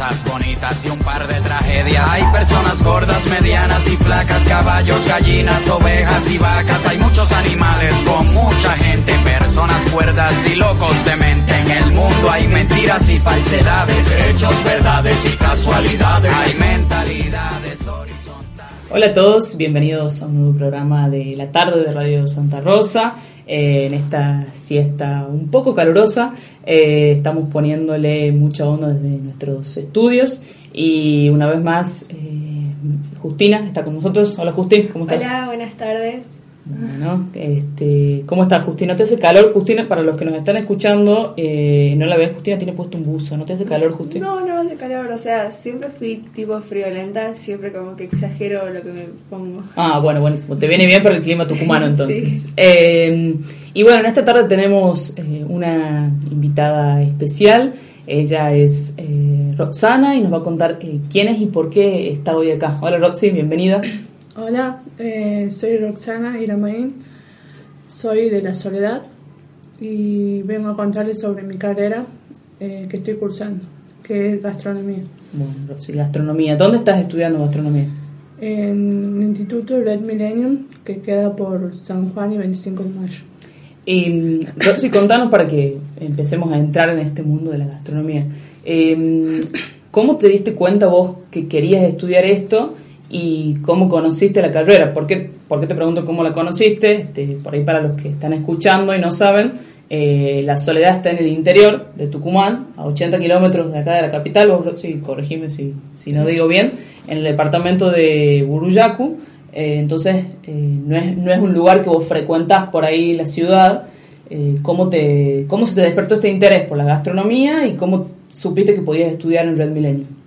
cosas bonitas y un par de tragedias. Hay personas gordas, medianas y flacas, caballos, gallinas, ovejas y vacas. Hay muchos animales con mucha gente, personas cuerdas y locos de mente. En el mundo hay mentiras y falsedades, hechos, verdades y casualidades. Hay mentalidades horizontales. Hola a todos, bienvenidos a un nuevo programa de la tarde de Radio Santa Rosa. Eh, en esta siesta un poco calurosa, eh, estamos poniéndole mucha onda desde nuestros estudios y una vez más eh, Justina está con nosotros. Hola Justina, ¿cómo estás? Hola, buenas tardes. Bueno, este, ¿cómo estás Justina? ¿No te hace calor Justina? Para los que nos están escuchando, eh, no la ven, Justina tiene puesto un buzo, ¿no te hace calor Justina? No, no hace calor, o sea, siempre fui tipo friolenta, siempre como que exagero lo que me pongo. Ah, bueno, buenísimo. Te viene bien para el clima tucumano entonces. Eh, y bueno, en esta tarde tenemos eh, una invitada especial. Ella es eh, Roxana y nos va a contar eh, quién es y por qué está hoy acá. Hola Roxy, bienvenida. Hola, eh, soy Roxana Iramain, soy de La Soledad y vengo a contarles sobre mi carrera eh, que estoy cursando, que es gastronomía. Bueno, Roxy, gastronomía. ¿Dónde estás estudiando gastronomía? En el Instituto Red Millennium, que queda por San Juan y 25 de mayo. Eh, Roxy, contanos para que empecemos a entrar en este mundo de la gastronomía. Eh, ¿Cómo te diste cuenta vos que querías estudiar esto y cómo conociste la carrera? ¿Por qué, por qué te pregunto cómo la conociste? Este, por ahí para los que están escuchando y no saben, eh, la Soledad está en el interior de Tucumán, a 80 kilómetros de acá de la capital, vos Roxy, corregime si, si no digo bien, en el departamento de Buruyacu. Eh, entonces, eh, no, es, no es un lugar que vos frecuentás por ahí la ciudad. Eh, ¿cómo, te, ¿Cómo se te despertó este interés por la gastronomía y cómo supiste que podías estudiar en Red Millennium?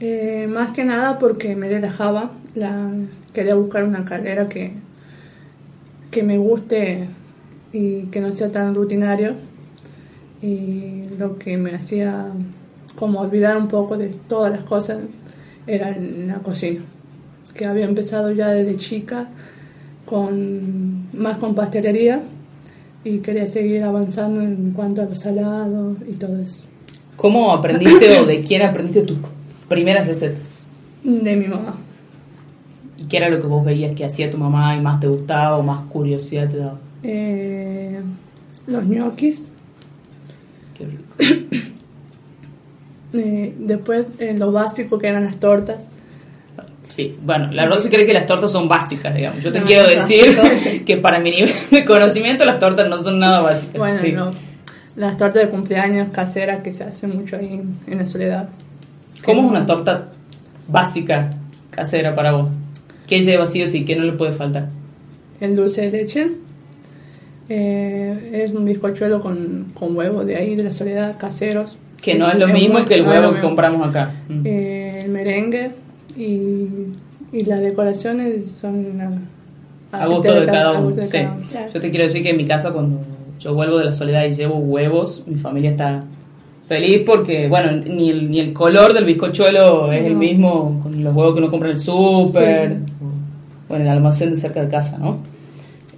Eh, más que nada porque me relajaba, la, quería buscar una carrera que, que me guste y que no sea tan rutinario y lo que me hacía como olvidar un poco de todas las cosas era la cocina, que había empezado ya desde chica con más con pastelería y quería seguir avanzando en cuanto a los salados y todo eso. ¿Cómo aprendiste o de quién aprendiste tus primeras recetas? De mi mamá. ¿Y qué era lo que vos veías que hacía tu mamá y más te gustaba o más curiosidad te daba? Eh, los ñoquis. Qué rico. Eh, después eh, lo básico que eran las tortas. Sí, bueno, la Roxy cree que las tortas son básicas, digamos. Yo te No, quiero no, decir no. que para mi nivel de conocimiento las tortas no son nada básicas. Bueno, sí. no, las tortas de cumpleaños caseras que se hacen mucho ahí en, en la soledad. ¿Cómo es una torta básica casera para vos? ¿Qué lleva sí o sí? ¿Qué no le puede faltar? El dulce de leche. eh, es un bizcochuelo con, con huevo de ahí, de la soledad, caseros. Que no es lo Es mismo muy- que el huevo que compramos acá. Mm. Eh, el merengue y, y las decoraciones son a, a gusto de cada uno. sí. cada uno. Yo te quiero decir que en mi casa cuando yo vuelvo de la soledad y llevo huevos, mi familia está feliz porque, bueno, ni el, ni el color del bizcochuelo es el mismo con los huevos que uno compra en el súper, Sí. o en el almacén de cerca de casa, ¿no?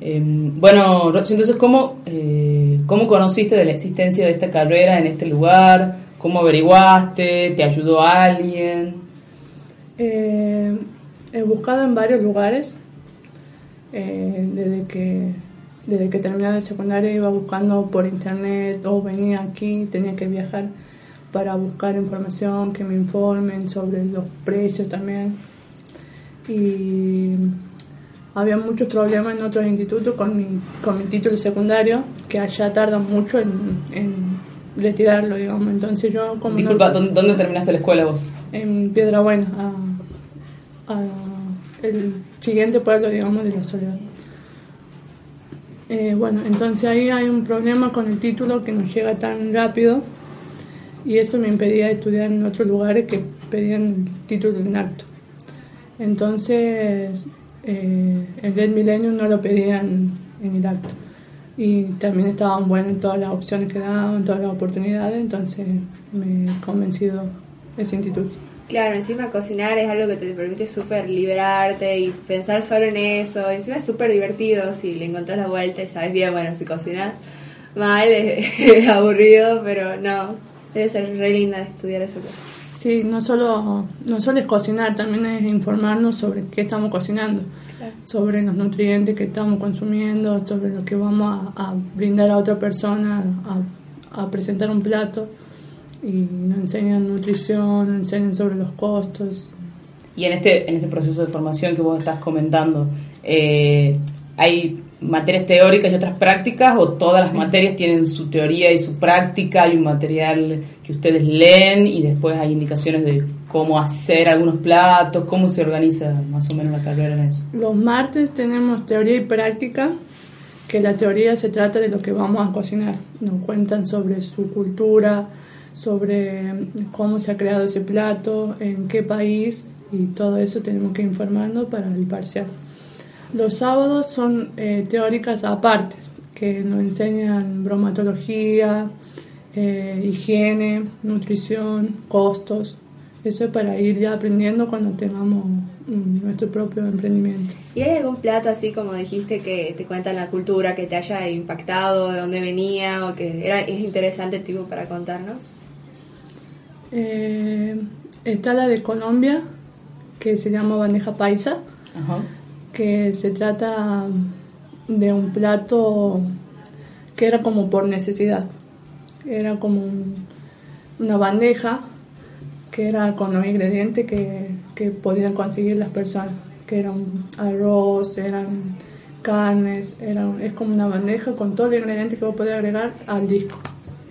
Eh, bueno, Roxy, entonces, ¿cómo, eh, ¿cómo conociste de la existencia de esta carrera en este lugar? ¿Cómo averiguaste? ¿Te ayudó alguien? Eh, he buscado en varios lugares. Eh, desde que desde que terminé el secundario iba buscando por internet o venía aquí, tenía que viajar para buscar información, que me informen sobre los precios también. Y había muchos problemas en otros institutos con mi, con mi título secundario, que allá tardan mucho en, en retirarlo, digamos. Entonces yo como Disculpa, ¿dónde, dónde terminaste la escuela vos? en Piedra Buena, a, a el siguiente pueblo, digamos, de la soledad. Eh, bueno, entonces ahí hay un problema con el título que nos llega tan rápido y eso me impedía estudiar en otros lugares que pedían el título en acto. Entonces, eh, el Red Millennium no lo pedían en el acto y también estaban buenas todas las opciones que daban, todas las oportunidades, entonces me he convencido ese instituto. Claro, encima cocinar es algo que te permite súper liberarte y pensar solo en eso. Encima es súper divertido si le encontrás la vuelta y sabes bien, bueno, si cocinas mal es, aburrido, pero no, debe ser re linda de estudiar eso. Sí, no solo, no solo es cocinar, también es informarnos sobre qué estamos cocinando, sobre los nutrientes que estamos consumiendo, sobre lo que vamos a, brindar a otra persona, a, a presentar un plato y nos enseñan nutrición, nos enseñan sobre los costos. Y en este, en este proceso de formación que vos estás comentando, eh, ¿hay materias teóricas y otras prácticas o todas las materias tienen su teoría y su práctica? ¿Hay un material que ustedes leen y después hay indicaciones de cómo hacer algunos platos? ¿Cómo se organiza más o menos la carrera en eso? Los martes tenemos teoría y práctica que la teoría se trata de lo que vamos a cocinar. Nos cuentan sobre su cultura, sobre cómo se ha creado ese plato, en qué país y todo eso tenemos que informarnos para el parcial. Los sábados son eh, teóricas aparte, que nos enseñan bromatología, eh, higiene, nutrición, costos. Eso es para ir ya aprendiendo cuando tengamos nuestro propio emprendimiento. ¿Y hay algún plato así como dijiste que te cuenta la cultura, que te haya impactado, de dónde venía o que era, es interesante tipo para contarnos? Eh, está la de Colombia, que se llama bandeja paisa, que se trata de un plato que era como por necesidad. Era como una bandeja que era con los ingredientes que, que podían conseguir las personas, que eran arroz, eran carnes, eran, es como una bandeja con todos los ingredientes que vos podés agregar al disco.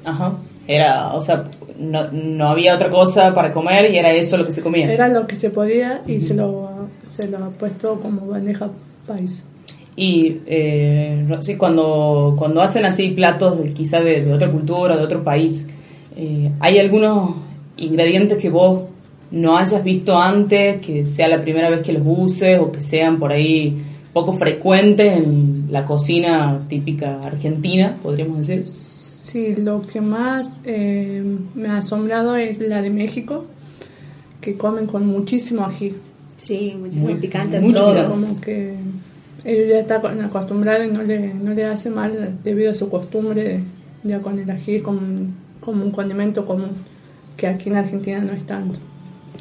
Ajá. Era, o sea, no, no había otra cosa para comer y era eso lo que se comía. Era lo que se podía y se, lo, se lo ha puesto como bandeja país. Y eh, sí, cuando, cuando hacen así platos de, quizá de, otra cultura, de otro país, eh, ¿hay algunos ingredientes que vos no hayas visto antes, que sea la primera vez que los uses o que sean por ahí poco frecuentes en la cocina típica argentina, podríamos decir? Sí, lo que más eh, me ha asombrado es la de México, que comen con muchísimo ají. Sí, muchísimo picante todo. Como que ellos ya están acostumbrados y no le, no le hace mal debido a su costumbre ya con el ají como, como un condimento común, que aquí en Argentina no es tanto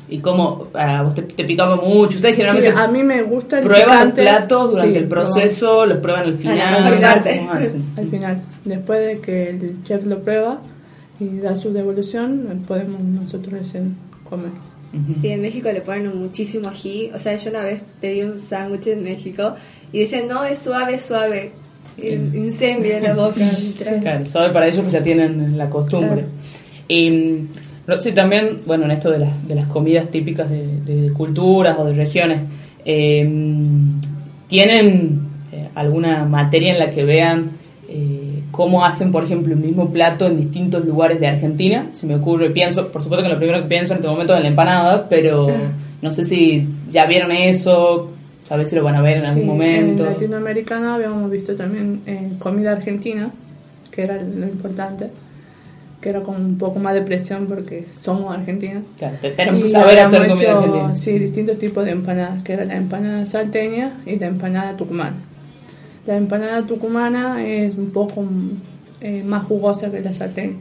y cómo a vos te, picaba mucho. Ustedes generalmente sí, a mí me gusta el prueban los platos durante el proceso, los prueban al final. al final, después de que el chef lo prueba y da su devolución, podemos nosotros recién comer. Sí, en México le ponen muchísimo ají. O sea, yo una vez pedí un sándwich en México y decían, no, es suave, suave. Incendio en la boca. claro, suave para ellos pues ya tienen la costumbre. Y Sí, también, bueno, en esto de, las, de las comidas típicas de, culturas o de regiones, em, ¿tienen eh, alguna materia en la que vean eh, cómo hacen, por ejemplo, el mismo plato en distintos lugares de Argentina? Se me ocurre, pienso, por supuesto que lo primero que pienso en este momento es la empanada, pero no sé si ya vieron eso, sabes si lo van a ver en algún momento. En Latinoamericana habíamos visto también eh, comida argentina, que era lo importante que era con un poco más de presión porque somos argentinos. Claro, tenemos que saber hacer comida argentina. Sí, distintos tipos de empanadas, que era la empanada salteña y la empanada tucumana. La empanada tucumana es un poco eh, más jugosa que la salteña.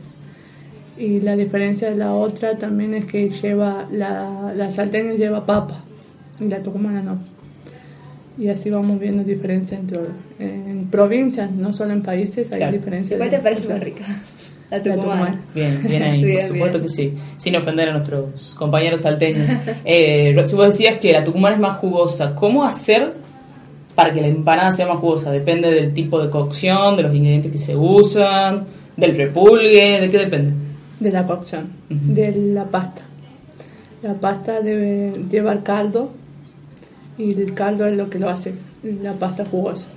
Y la diferencia de la otra también es que lleva la, la salteña lleva papa y la tucumana no. Y así vamos viendo diferencias entre en provincias, no solo en países, hay diferencias. ¿Cuál te parece más rica? La Tucumán. Bien, bien ahí, por supuesto que sí. Sin ofender a nuestros compañeros salteños. Eh, si vos decías que la Tucumán es más jugosa, ¿cómo hacer para que la empanada sea más jugosa? ¿Depende del tipo de cocción, de los ingredientes que se usan, del repulgue? ¿De qué depende? De la cocción, de la pasta. La pasta debe llevar caldo y el caldo es lo que lo hace la pasta jugosa.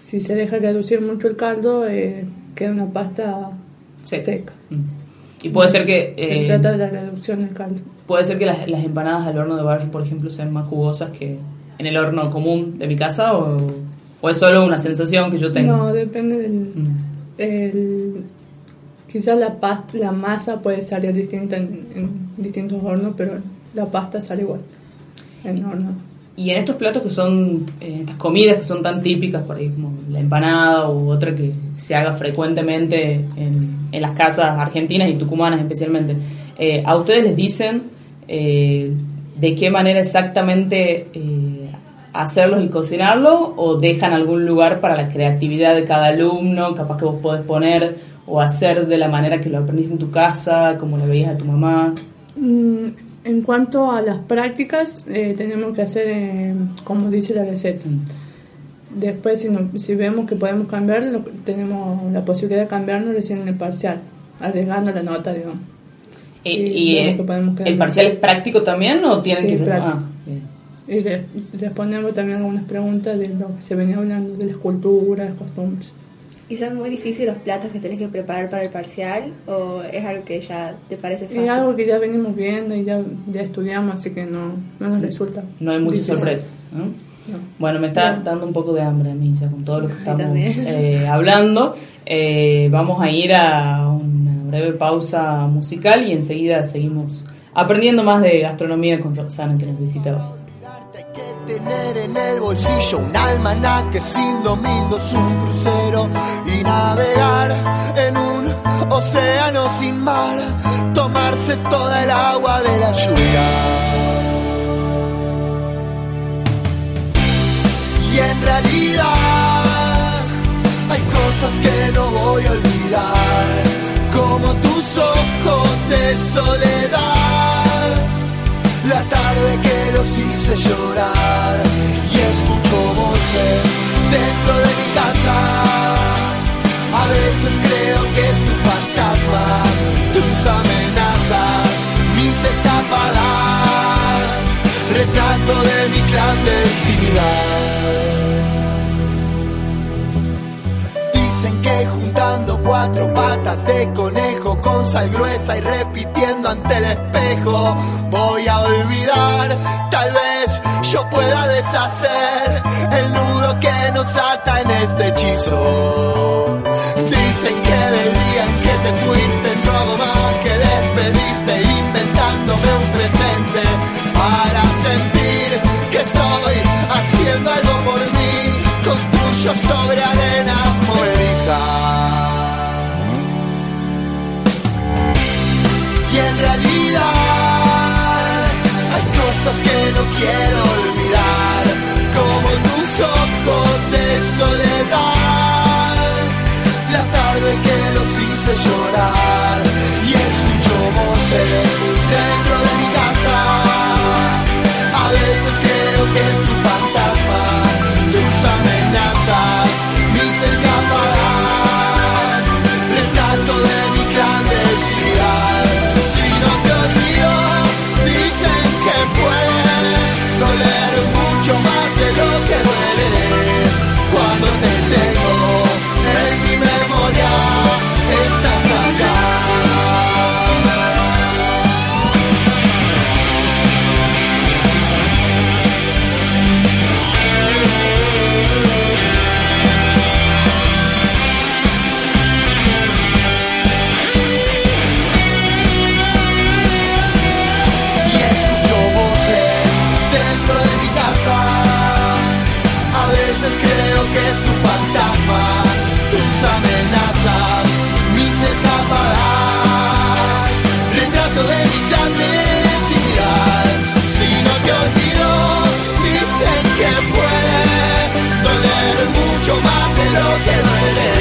Si se deja reducir mucho el caldo, eh, queda una pasta seca. Y puede ser que... Se eh, trata de la reducción del caldo. Puede ser que las, empanadas al horno de barrio, por ejemplo, sean más jugosas que en el horno común de mi casa o, o es solo una sensación que yo tengo. No, depende del... Quizás la, pas- la masa puede salir distinta en, en distintos hornos, pero la pasta sale igual en horno. Y en estos platos que son, eh, estas comidas que son tan típicas, por ahí como la empanada u otra que se haga frecuentemente en, las casas argentinas y tucumanas especialmente, eh, ¿a ustedes les dicen eh, de qué manera exactamente eh, hacerlos y cocinarlos o dejan algún lugar para la creatividad de cada alumno, capaz que vos podés poner o hacer de la manera que lo aprendiste en tu casa, como lo veías a tu mamá? Mm, En cuanto a las prácticas, eh, tenemos que hacer eh, como dice la receta. Después, si, no- si vemos que podemos cambiar, lo- tenemos la posibilidad de cambiarnos recién en el parcial, arriesgando la nota, digamos. ¿Y, Sí, eh, el parcial es práctico también o tienen Sí, que... práctico. Ah, bien. Y re- respondemos también algunas preguntas de lo que se venía hablando de la escultura, de costumbres. ¿Y son muy difíciles los platos que tenés que preparar para el parcial? ¿O es algo que ya te parece fácil? Es algo que ya venimos viendo y ya, ya estudiamos, así que no, no nos resulta. No hay muchas sorpresas. ¿no? No. Bueno, me está No. dando un poco de hambre a mí ya con todo lo que estamos eh, hablando. Eh, vamos a ir a una breve pausa musical y enseguida seguimos aprendiendo más de gastronomía con Roxana que nos visita hoy. Hay que tener en el bolsillo un almanaque sin domingos, un crucero navegar en un océano sin mar, tomarse toda el agua de la lluvia. Y en realidad hay cosas que no voy a olvidar, como tus ojos de soledad la tarde que los hice llorar y escucho voces dentro de mi casa. A veces creo que es tu fantasma, tus amenazas, mis escapadas, retrato de mi clandestinidad. Dicen que juntando cuatro patas de conejo con sal gruesa y repitiendo ante el espejo voy a olvidar, tal vez yo pueda deshacer el nudo que nos ata en este hechizo. Dicen que del día en que te fuiste no hago más que despedirte inventándome un presente para sentir que estoy haciendo algo por mí. Construyo sobre hice llorar. Y escucho voces de lo que duele.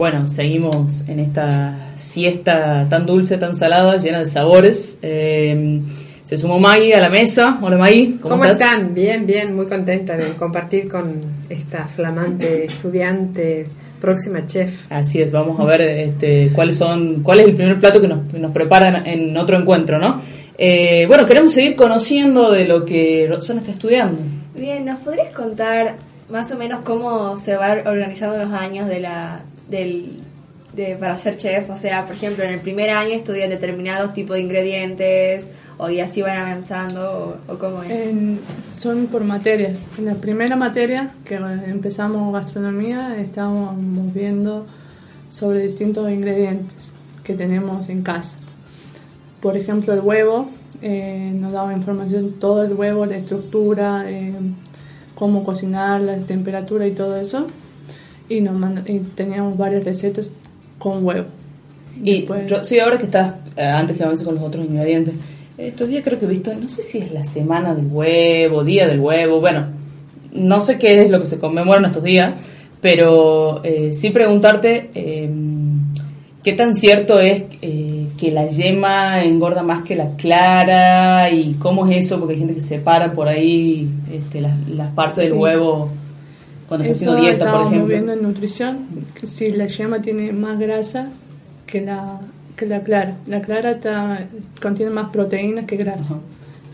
Bueno, seguimos en esta siesta tan dulce, tan salada, llena de sabores. Eh, se sumó Maggie a la mesa. Hola Maggie, ¿cómo, ¿Cómo, estás? están? Bien, bien, muy contenta de compartir con esta flamante estudiante, próxima chef. Así es, vamos a ver este, cuáles son, cuál es el primer plato que nos, nos preparan en otro encuentro, ¿no? Eh, bueno, queremos seguir conociendo de lo que Roxana está estudiando. Bien, ¿nos podrías contar más o menos cómo se va organizando los años de la del de, para ser chef? O sea, por ejemplo, en el primer año estudian determinados tipos de ingredientes o y así van avanzando o, o cómo es. En- son por materias. En la primera materia que empezamos gastronomía estábamos viendo sobre distintos ingredientes que tenemos en casa. Por ejemplo, el huevo, eh, nos daba información todo el huevo, la estructura, eh, cómo cocinar, la temperatura y todo eso. Y, nos manda- y teníamos varias recetas con huevo. Y Después- sí, ahora que estás, eh, antes que avance con los otros ingredientes, estos días creo que he visto, no sé si es la semana del huevo, día del huevo, bueno, no sé qué es lo que se conmemora en estos días, pero eh, sí preguntarte eh, qué tan cierto es eh, que la yema engorda más que la clara y cómo es eso, porque hay gente que separa por ahí este, las, las partes del huevo cuando está Eso haciendo dieta, por estábamos ejemplo. viendo en nutrición, que si la yema tiene más grasa que la, que la clara. La clara está, contiene más proteínas que grasa. Ajá.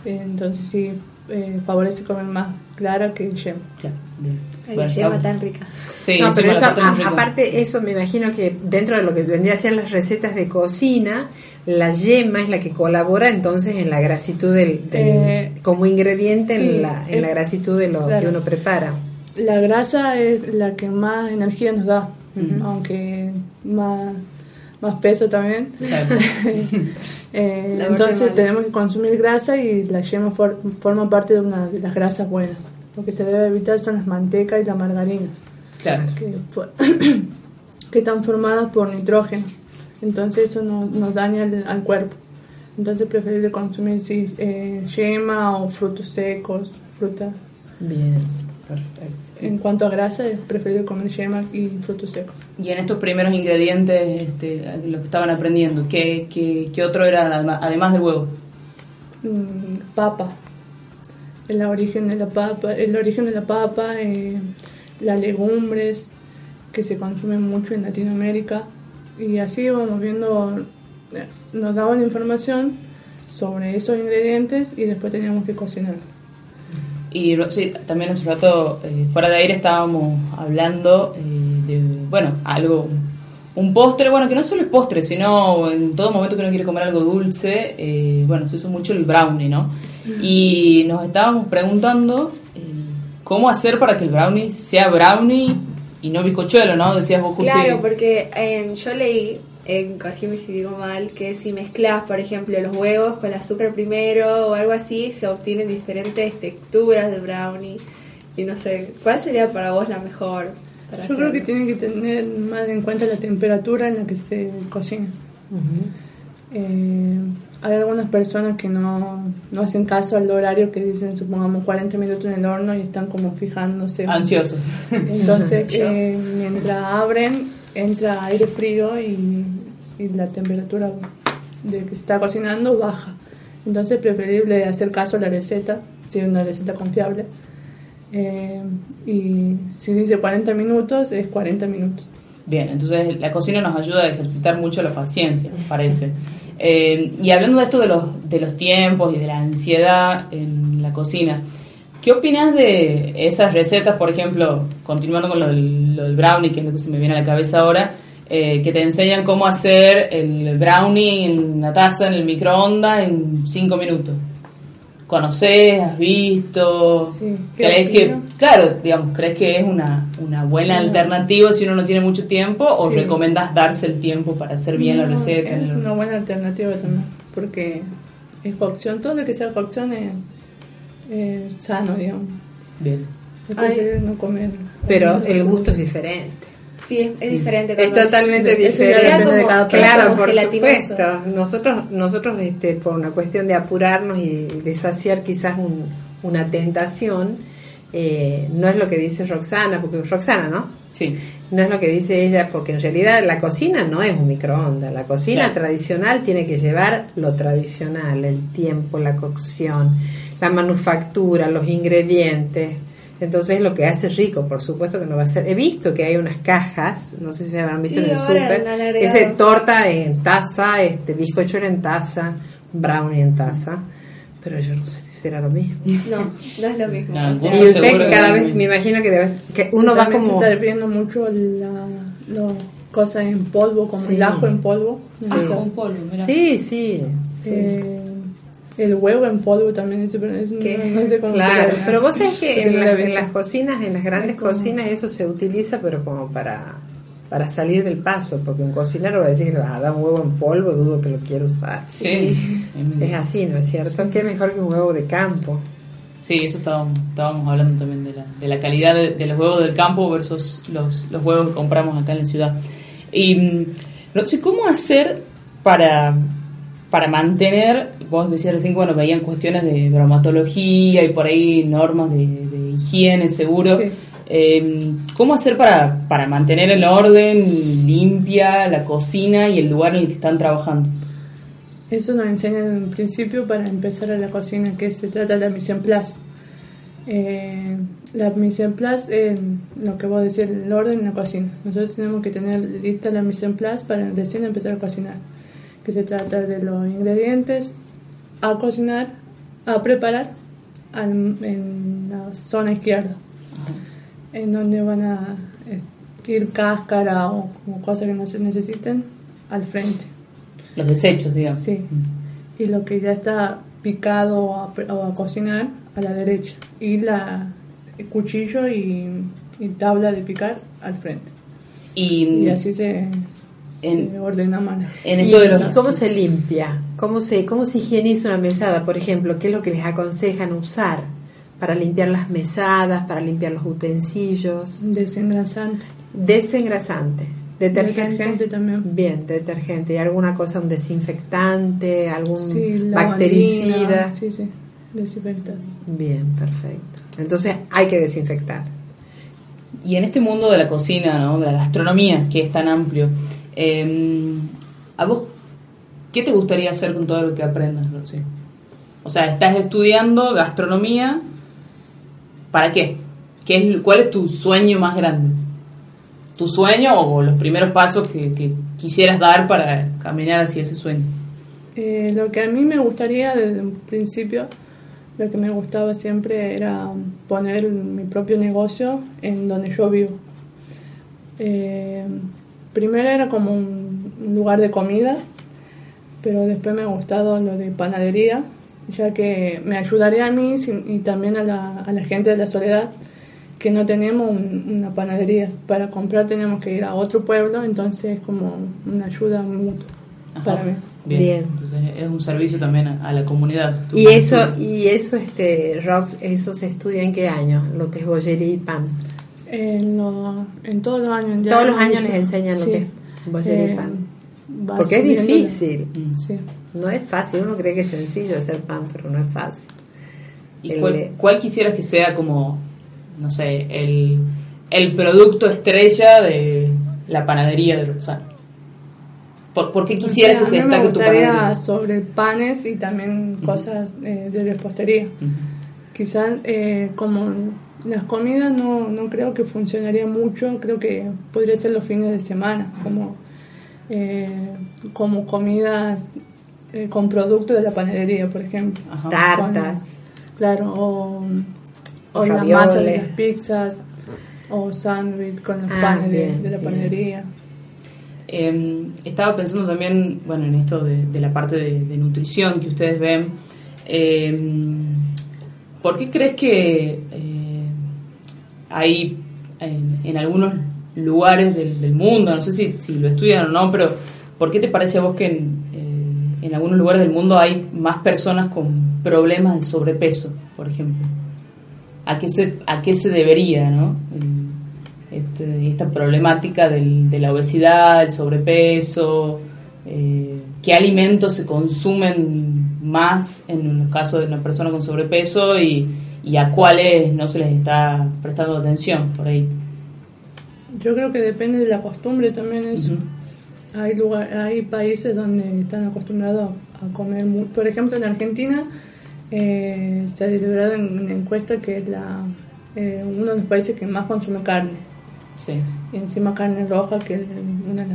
Entonces sí, eh, favorece comer más clara que yema. Claro, bien. Ay, Bueno, yema está- tan rica. Sí, no, pero eso, a- aparte, eso me imagino que dentro de lo que vendría a ser las recetas de cocina, la yema es la que colabora entonces en la grasitud del, del- Eh, como ingrediente sí, en, la, en la eh, grasitud de lo claro. que uno prepara. La grasa es la que más energía nos da, aunque más, más peso también. Claro. Eh, La entonces tenemos que consumir grasa y la yema for- forma parte de una de las grasas buenas. Lo que se debe evitar son las mantecas y la margarina. Claro. que, fue- que están formadas por nitrógeno. Entonces eso no- nos daña al, al cuerpo. Entonces preferible consumir sí, eh, yema o frutos secos, frutas. Bien. Perfecto. En cuanto a grasa, es preferible comer yema y frutos secos. Y en estos primeros ingredientes, este, lo que estaban aprendiendo, ¿qué, qué, qué otro era además del huevo? Mm, papa. El origen de la papa, el origen de la papa, eh, las legumbres que se consumen mucho en Latinoamérica y así vamos viendo, eh, nos daban información sobre esos ingredientes y después teníamos que cocinar. Y sí, también hace rato, eh, fuera de aire, estábamos hablando eh, de, bueno, algo, un postre, bueno, que no solo es postre, sino en todo momento que uno quiere comer algo dulce, eh, bueno, se usa mucho el brownie, ¿no? Y nos estábamos preguntando eh, cómo hacer para que el brownie sea brownie y no bizcochuelo, ¿no? Decías vos justo. Claro, porque eh, yo leí, eh, corregime si digo mal, que si mezclas, por ejemplo, los huevos con el azúcar primero o algo así, se obtienen diferentes texturas de brownie. Y no sé, ¿cuál sería para vos la mejor? Para Yo creo que tienen que tener más en cuenta la temperatura en la que se cocina. Eh, hay algunas personas que no, no hacen caso al horario que dicen, supongamos, 40 minutos en el horno y están como fijándose. Ansiosos. Entonces, eh, mientras abren, entra aire frío y, la temperatura de que se está cocinando baja. Entonces, es preferible hacer caso a la receta, si es una receta confiable. Eh, y si dice 40 minutos, es 40 minutos. Bien, entonces la cocina nos ayuda a ejercitar mucho la paciencia, parece. Eh, y hablando de esto de los, de los tiempos y de la ansiedad en la cocina, ¿qué opinas de esas recetas, por ejemplo, continuando con lo del, lo del brownie, que es lo que se me viene a la cabeza ahora, eh, que te enseñan cómo hacer el brownie en una taza en el microondas en 5 minutos? ¿Conoces? ¿Has visto? Sí, ¿qué ¿Crees que, claro, digamos, crees que es una, una buena Bueno. alternativa si uno no tiene mucho tiempo o Sí. recomiendas darse el tiempo para hacer bien la No, receta? Es una buena alternativa también, porque es cocción, todo lo que sea cocción es, es sano, digamos. Bien. Ay. no comer. Pero el gusto es diferente. Sí, es, es diferente. Es totalmente diferente. de cada Claro, por gelatinoso. supuesto. Nosotros, nosotros este, por una cuestión de apurarnos y de saciar quizás un- una tentación, eh, no es lo que dice Roxana, porque Roxana, ¿no? Sí. No es lo que dice ella, porque en realidad la cocina no es un microondas. La cocina Claro. tradicional tiene que llevar lo tradicional, el tiempo, la cocción, la manufactura, los ingredientes. Entonces lo que hace rico, por supuesto que no va a ser. He visto que hay unas cajas, no sé si habrán visto Sí, en el súper, que es torta en taza, este bizcocho en taza, brownie en taza, pero yo no sé si será lo mismo. No, no es lo mismo. No, o sea, Estoy Y usted cada vez, me imagino que debe, que uno va como se está refiriendo mucho la, las cosas en polvo, como Sí. el ajo en polvo. Sí. O sea, un polvo, mira. Sí, sí. sí. eh, el huevo en polvo también es, no, no cómo claro, pero vos sabés que en, la- en las cocinas, en las grandes Es como- cocinas, eso se utiliza, pero como para, para salir del paso, porque un cocinero va a decir que le vas a dar un huevo en polvo, dudo que lo quiera usar. Sí. Es así, ¿no es cierto? Que mejor que un huevo de campo. Sí, eso estábamos, estábamos hablando también de la, de la calidad de, de los huevos del campo versus los, los huevos que compramos acá en la ciudad. Y mm, no sé cómo hacer para, para mantener, vos decías recién, bueno, veían cuestiones de bromatología y por ahí normas de, de higiene, seguro. Sí. Eh, ¿Cómo hacer para, para mantener el orden limpia la cocina y el lugar en el que están trabajando? Eso nos enseñan en principio para empezar a la cocina, que se trata de la mise en place. Eh, la mise en es lo que vos decís, el orden en la cocina. Nosotros tenemos que tener lista la mise en place para recién empezar a cocinar. Que se trata de los ingredientes a cocinar, a preparar al- en la zona izquierda, en donde van a eh, ir cáscara o, o cosas que no se necesiten al frente. Los desechos, digamos. Sí. Y lo que ya está picado o a, o a cocinar a la derecha. Y la el cuchillo y, y tabla de picar al frente. Y, Y así se, En- se ordena más. en ¿Y, esto de los... y cómo se limpia? ¿Cómo se, ¿Cómo se higieniza una mesada, por ejemplo? ¿Qué es lo que les aconsejan usar para limpiar las mesadas, para limpiar los utensilios? Desengrasante. Desengrasante. Detergente. Detergente también. Bien, detergente. ¿Y alguna cosa, un desinfectante, algún Sí, bactericida? Sí, sí. Desinfectante. Bien, perfecto. Entonces hay que desinfectar. Y en este mundo de la cocina, ¿no? de la gastronomía, que es tan amplio, eh, ¿a vos qué te gustaría hacer con todo lo que aprendas? Rosy? O sea, estás estudiando gastronomía, ¿para qué? ¿Qué es, ¿Cuál es tu sueño más grande? ¿Tu sueño o los primeros pasos que, quisieras dar para caminar hacia ese sueño? Eh, lo que a mí me gustaría desde un principio, lo que me gustaba siempre era poner mi propio negocio en donde yo vivo. Eh, primero era como un, un lugar de comidas, pero después me ha gustado lo de panadería, ya que me ayudaría a mí y también a la, a la gente de la soledad que no tenemos un- una panadería. Para comprar tenemos que ir a otro pueblo, entonces es como una ayuda mutua Ajá. para mí. Bien. Bien. Entonces es un servicio también a, a la comunidad. Y eso, y eso, este, Rox, eso se estudia en qué año, lo que es bollería y pan. En, lo- en todos los años. ya Todos los años les enseñan lo Sí. que es bollería y Eh, pan. va Porque es difícil. Mm. Sí. No es fácil, uno cree que es sencillo hacer pan, pero no es fácil. ¿Y El- cuál, cuál quisieras que sea como, no sé, el, el producto estrella de la panadería de Roxana? ¿Por, por qué quisieras O sea, que se destaque tu panadería? sobre panes y también cosas eh, de repostería. Quizás eh, como las comidas no, no creo que funcionaría mucho, creo que podría ser los fines de semana, como, eh, como comidas eh, con productos de la panadería, por ejemplo. Ajá. Tartas. Claro, o, O o la masa de las pizzas, o sándwich con los Ah, panes de- bien, de, la panadería. Eh, estaba pensando también, bueno, en esto de, de la parte de, de nutrición que ustedes ven. Eh, ¿Por qué crees que eh, hay en, en algunos lugares del, del mundo, no sé si, si lo estudian o no, pero ¿por qué te parece a vos que en, eh, en algunos lugares del mundo hay más personas con problemas de sobrepeso, por ejemplo? ¿A qué se, a qué se debería, no? El- este, esta problemática del- de la obesidad, el sobrepeso, eh, qué alimentos se consumen más en el caso de una persona con sobrepeso y, y a cuáles no se les está prestando atención por ahí. Yo creo que depende de la costumbre también eso. Hay lugar, hay países donde están acostumbrados a comer mucho. Por ejemplo, en Argentina eh, se ha celebrado en una encuesta que es la eh, uno de los países que más consume carne. Sí. Y encima carne roja, que es una de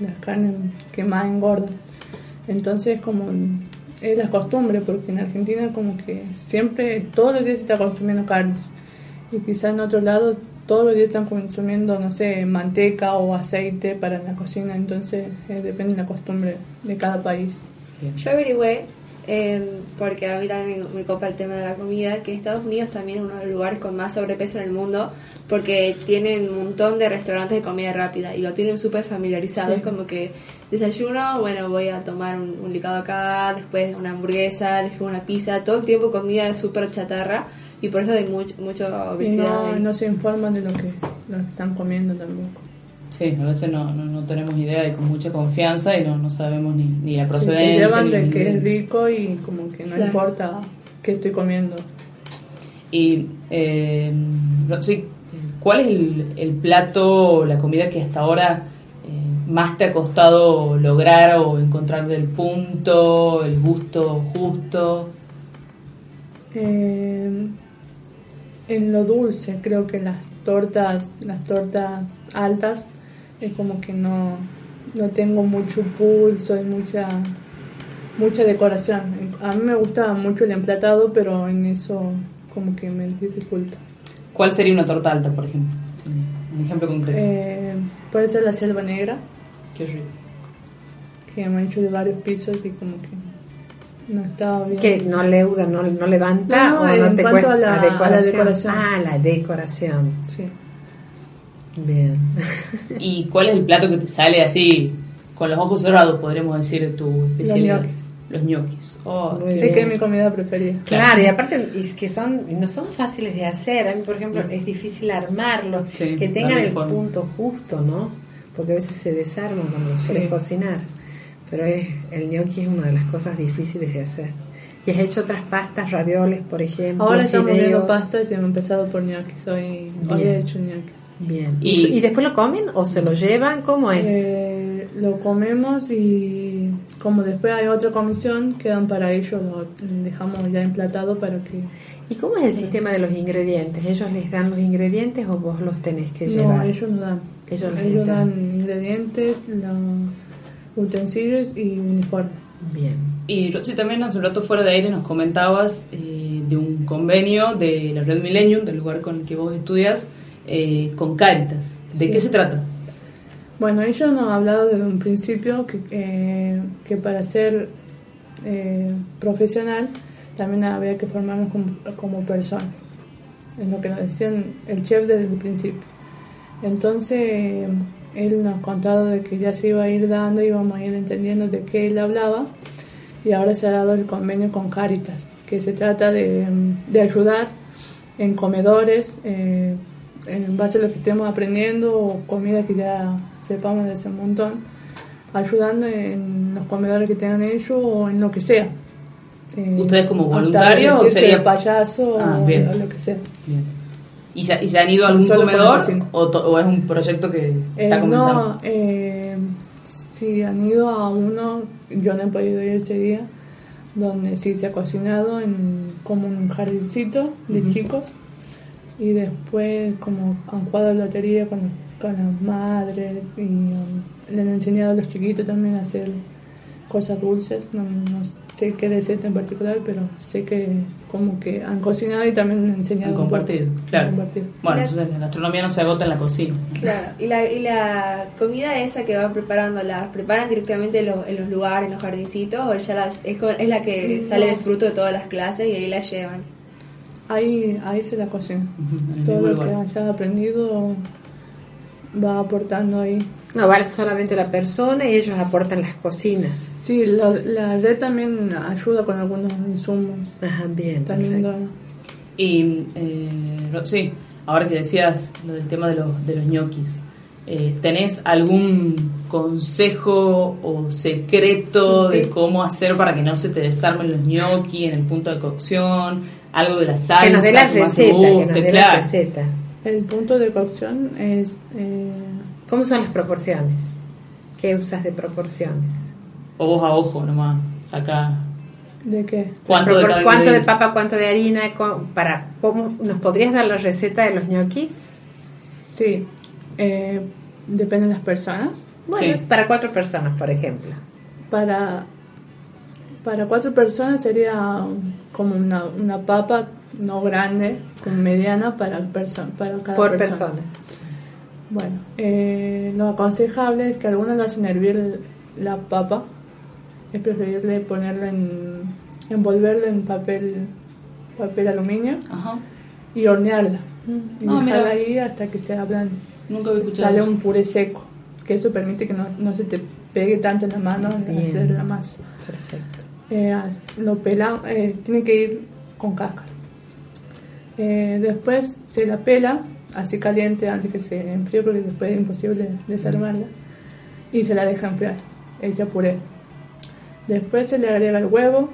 las, carnes que más engorda. Entonces, como es la costumbre, porque en Argentina como que siempre, todos los días se está consumiendo carnes. Y quizás en otros lados, todos los días están consumiendo, no sé, manteca o aceite para la cocina. Entonces, eh, depende de la costumbre de cada país. Yo averigüé, eh, porque a mí también me, me copa el tema de la comida, que Estados Unidos también es uno de los lugares con más sobrepeso en el mundo, porque tienen un montón de restaurantes de comida rápida y lo tienen súper familiarizado. Sí. Es como que desayuno, bueno, voy a tomar un, un licuado acá, después una hamburguesa, después una pizza, todo el tiempo comida súper chatarra y por eso hay much, mucha Y obesidad. no, ahí. no se informan de lo que, lo que están comiendo tampoco. Sí, a veces no, no, no tenemos idea de con mucha confianza y no, no sabemos ni, ni la Sí, procedencia. se llevan de que es rico y como que no Claro. importa qué estoy comiendo. Y, eh, no, sí, ¿cuál es el, el plato, la comida que hasta ahora eh, más te ha costado lograr o encontrar del punto, el gusto justo? Eh, en lo dulce, creo que las tortas, las tortas altas, es como que no, no tengo mucho pulso y mucha, mucha decoración. A mí me gusta mucho el emplatado, pero en eso como que me dificulta. ¿Cuál sería una torta alta, por ejemplo? Sí, un ejemplo concreto. Eh, puede ser la selva negra, Qué rico. que me ha hecho de varios pisos y como que no estaba bien. Que no leuda, no, no levanta No, no, o no en te cuesta a la- a la decoración. Ah, la decoración. Sí. Bien. ¿Y cuál es el plato que te sale así, con los ojos cerrados, podríamos decir, tu especialidad? Los ñoquis. Oh. Es que es mi comida preferida. Claro, y aparte es que son no son fáciles de hacer. A mí, por ejemplo, es difícil armarlos, Sí, que tengan el forma. punto justo, ¿no? Porque a veces se desarman cuando los Sí. quieres cocinar. Pero es, el gnocchi es una de las cosas difíciles de hacer. Y has hecho otras pastas, ravioles, por ejemplo. Ahora estamos viendo fideos. pasta y hemos empezado por ñoquis. Hoy, hoy Bien. he hecho ñoquis. Bien. Y- ¿Y, después lo comen o se lo llevan? ¿Cómo es? Eh, lo comemos y como después hay otra comisión, quedan para ellos, lo dejamos ya emplatado para que... ¿Y cómo es el sistema de los ingredientes? ¿Ellos les dan los ingredientes o vos los tenés que No, llevar? ellos nos dan. Ellos Ellos, los dan. dan ingredientes, los utensilios y uniforme. Bien. Y Rochi, también hace un rato fuera de aire nos comentabas eh, de un convenio de la Red Millennium, del lugar con el que vos estudias, eh, con Caritas. ¿De Sí. qué se trata? Bueno, ellos nos han hablado desde un principio que, eh, que para ser eh, profesional también había que formarnos como, como personas. Es lo que nos decían el chef desde el principio. Entonces, él nos contaba de que ya se iba a ir dando, íbamos a ir entendiendo de qué él hablaba, y ahora se ha dado el convenio con Caritas, que se trata de, de ayudar en comedores, eh, en base a lo que estemos aprendiendo o comida que ya sepamos de ese montón, ayudando en los comedores que tengan ellos o en lo que sea. Eh, ¿Ustedes como voluntarios o sería- payaso Ah, o, o lo que sea. ¿Y se, y se han ido a algún Solo comedor o, to- o es un proyecto que está Eh, comenzando? no, eh, sí, han ido a uno, yo no he podido ir ese día, donde sí se ha cocinado en como un jardincito de chicos y después como han jugado lotería con, con las madres y um, le han enseñado a los chiquitos también a hacer cosas dulces, no, no sé qué receta en particular, pero sé que como que han cocinado y también han enseñado Han compartido, claro. Han compartido. Bueno, entonces la gastronomía no se agota en la cocina. Claro, y la, y la comida esa que van preparando, ¿la preparan directamente en los, en los lugares, en los jardincitos? ¿O ya las, es, co- es la que No. sale de fruto de todas las clases y ahí la llevan? Ahí, ahí se la cocina. Todo lo que lugar. haya aprendido va aportando ahí. No, vale solamente la persona y ellos aportan las cocinas. Sí, la, la red también ayuda con algunos insumos. Ajá, bien. También. Y eh, sí, ahora que decías lo del tema de los, de los ñoquis, eh, ¿tenés algún consejo o secreto de cómo hacer para que no se te desarmen los ñoquis en el punto de cocción? Algo de la salsa Que nos dé la receta, que nos guste, dé claro. la receta. El punto de cocción es... eh, ¿Cómo son las proporciones? ¿Qué usas de proporciones? O vos a ojo nomás, saca ¿De qué? cuánto de ¿Cuánto de papa, cuánto de harina? Para, ¿cómo- ¿Nos podrías dar la receta de los ñoquis? Sí, eh, depende de las personas. Bueno, Sí. es para cuatro personas, por ejemplo. Para, para cuatro personas sería como una, una papa no grande, como mediana para, perso- para cada Por persona. persona. Bueno, eh, lo aconsejable es que algunos lo hacen hervir la papa. Es preferible ponerlo en. envolverlo en papel, papel aluminio Ajá. y hornearla. Y Ah, dejarla mira. ahí hasta que se ablan. Nunca había escuchado Sale eso. un puré seco, que eso permite que no, no se te pegue tanto en la mano al hacer la masa. Perfecto. Eh, lo pelan, eh, tiene que ir con cáscara. Eh, después se la pela, así caliente antes que se enfríe, porque después es imposible desarmarla. Y se la deja enfriar, hecha puré. Después se le agrega el huevo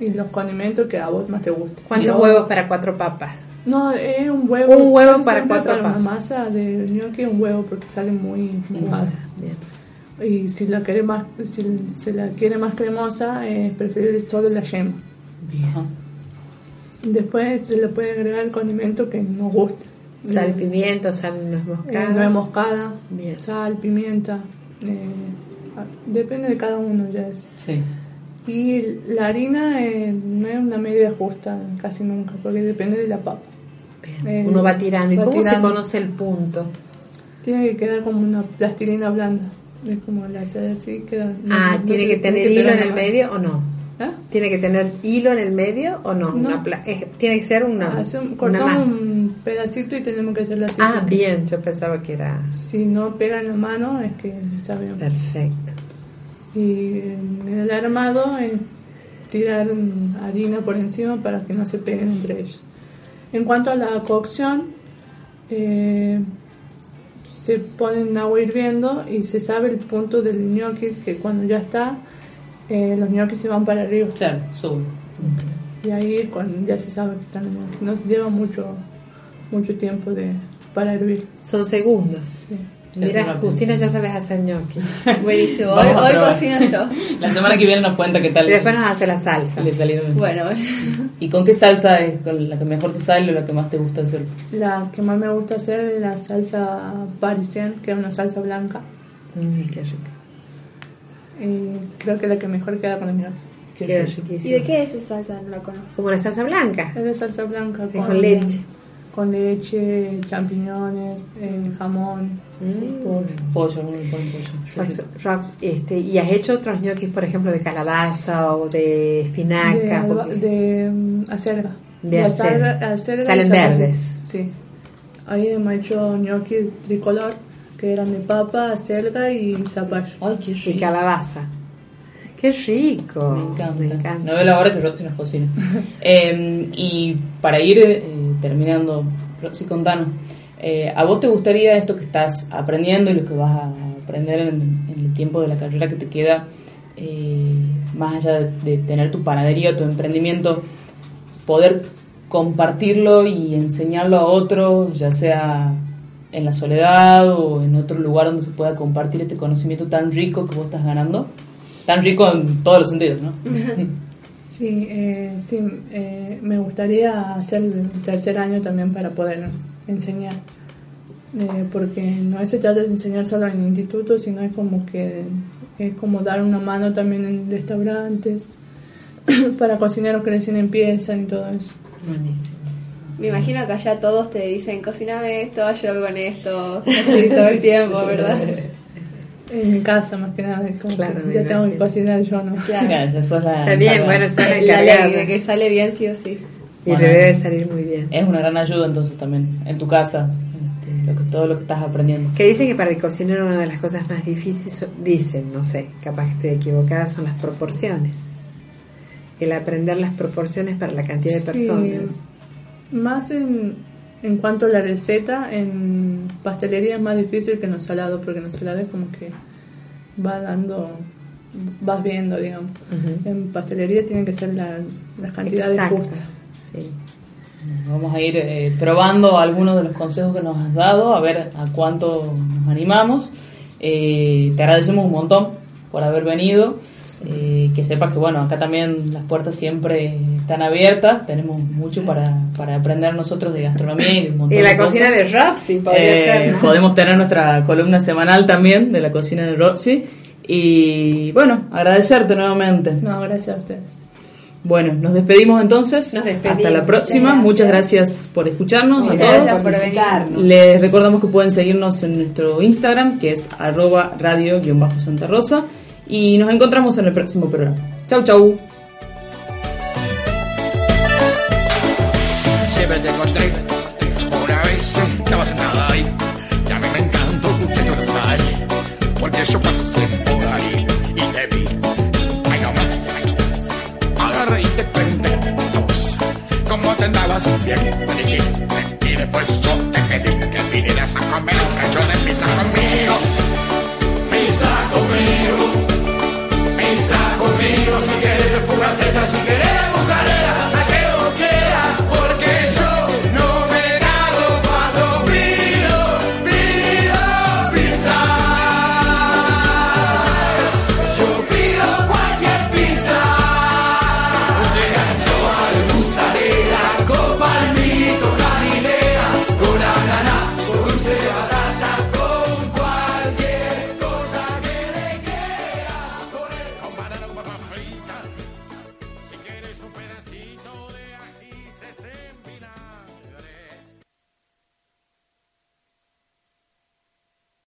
y los condimentos que a vos más te gusten. ¿Cuántos huevos para cuatro papas? No, es un huevo. Un huevo para cuatro Para papas. una masa de gnocchi, un huevo, porque sale muy mojada. Bien. Y si la quiere más, si se la quiere más cremosa, es preferible solo la yema. Ajá. Después se le puede agregar el condimento que nos guste. Sal, Eh, pimiento, sal, nuez moscada. nuez moscada, Bien. sal, pimienta. eh, depende de cada uno ya es. Sí. Y la harina eh, no es una medida justa casi nunca, porque depende de la papa. Bien. Eh, Uno va tirando. ¿Y va cómo se conoce el punto? Tiene que quedar como una plastilina blanda. Es como la así, queda. no ah, no ¿tiene que tener hilo pegar en el medio o no? ¿Ah? ¿Tiene que tener hilo en el medio o no? No. Una tiene que ser una, Hace un- cortamos un pedacito y tenemos que hacerla así. Ah, bien, yo pensaba que era Si no pega en la mano, es que está bien. perfecto. Y el armado es tirar harina por encima para que no se peguen entre ellos. En cuanto a la cocción, eh, se pone en agua hirviendo y se sabe el punto del gnocchi que cuando ya está, eh, los gnocchis se van para arriba. Claro, sube. Y ahí es cuando ya se sabe que están en. No lleva mucho, mucho tiempo de, para hervir. Son segundos. Sí. Mira. Justina, ya sabes hacer gnocchi. Buenísimo. Hoy, hoy cocino yo. La semana que viene nos cuenta qué tal Y después nos hace la salsa. le salieron. Bueno, ¿Y con qué salsa es con la que mejor te sale o la que más te gusta hacer? La que más me gusta hacer es la salsa parisien, que es una salsa blanca. Mm, qué rico. Y creo que es la que mejor queda con el gnocchi. Queda ¿y riquísimo. de qué es esa salsa? No la conozco. Como la salsa blanca. Es de salsa blanca Es con leche. Con leche, champiñones, eh, jamón, Mm. pollo. Pollo, pollo. Rox, Rox, este, ¿Y has hecho otros ñoquis, por ejemplo, de calabaza o de espinaca? De, alba- Porque- de mm, acelga. De acelga- acelga. acelga y Salen verdes. Sí. Ahí hemos hecho gnocchi tricolor, que eran de papa, acelga y zapallo. Ay, qué y rico. calabaza. ¡Qué rico! Me encanta. Me encanta. No veo la hora que Roxy nos cocina. Eh, y para ir eh, terminando, Roxy, contanos. eh, ¿A vos te gustaría esto que estás aprendiendo y lo que vas a aprender en, en el tiempo de la carrera que te queda, eh, más allá de, de tener tu panadería, tu emprendimiento, poder compartirlo y enseñarlo a otros, ya sea en la soledad o en otro lugar donde se pueda compartir este conocimiento tan rico que vos estás ganando? Tan rico en todos los sentidos, ¿no? Sí, eh, sí eh, me gustaría hacer el tercer año también para poder enseñar. Eh, porque no se trata de enseñar solo en institutos, sino es como que es como dar una mano también en restaurantes, para cocineros que recién empiezan y todo eso. Buenísimo. Me imagino que allá todos te dicen, cocíname esto, yo con esto, así todo el tiempo, ¿verdad? En mi casa más que nada, es como Claro, que ya tengo que cocinar yo, ¿no? Claro. Sos la Está bien, encargada. bueno, son La ley encargadas. de que sale bien sí o sí. Y Bueno. le debe salir muy bien. Es una gran ayuda entonces también en tu casa, este, lo que, todo lo que estás aprendiendo. Que dicen que para el cocinero una de las cosas más difíciles, dicen, no sé, capaz que estoy equivocada, son las proporciones. El aprender las proporciones para la cantidad de Sí. Más en, en cuanto a la receta, en pastelería es más difícil que en los salados, porque en los salados es como que va dando, vas viendo, digamos. En pastelería tienen que ser la- las cantidades Exactas, justas. sí. Vamos a ir eh, probando algunos de los consejos que nos has dado, a ver a cuánto nos animamos. Eh, te agradecemos un montón por haber venido. Eh, que sepas que bueno, acá también las puertas siempre están abiertas, tenemos mucho para, para aprender nosotros de gastronomía y un montón Y la de cocina cosas. de Roxy podría Eh, ser. ¿no? Podemos tener nuestra columna semanal también de la cocina de Roxy. Y bueno, agradecerte nuevamente. No, gracias a ustedes. Bueno, nos despedimos entonces. Nos despedimos. Hasta la próxima. Muchas Muchas gracias. por escucharnos Muchas a todos. gracias por venir. Les recordamos que pueden seguirnos en nuestro Instagram, que es arroba radio-santa rosa y nos encontramos en el próximo programa. Chau, chau. Porque yo ahí y vi, y como te andabas bien, y después yo te pedí que vinieras a comer un cacho de pizza conmigo, pizza conmigo. panceta si querés mozzarella.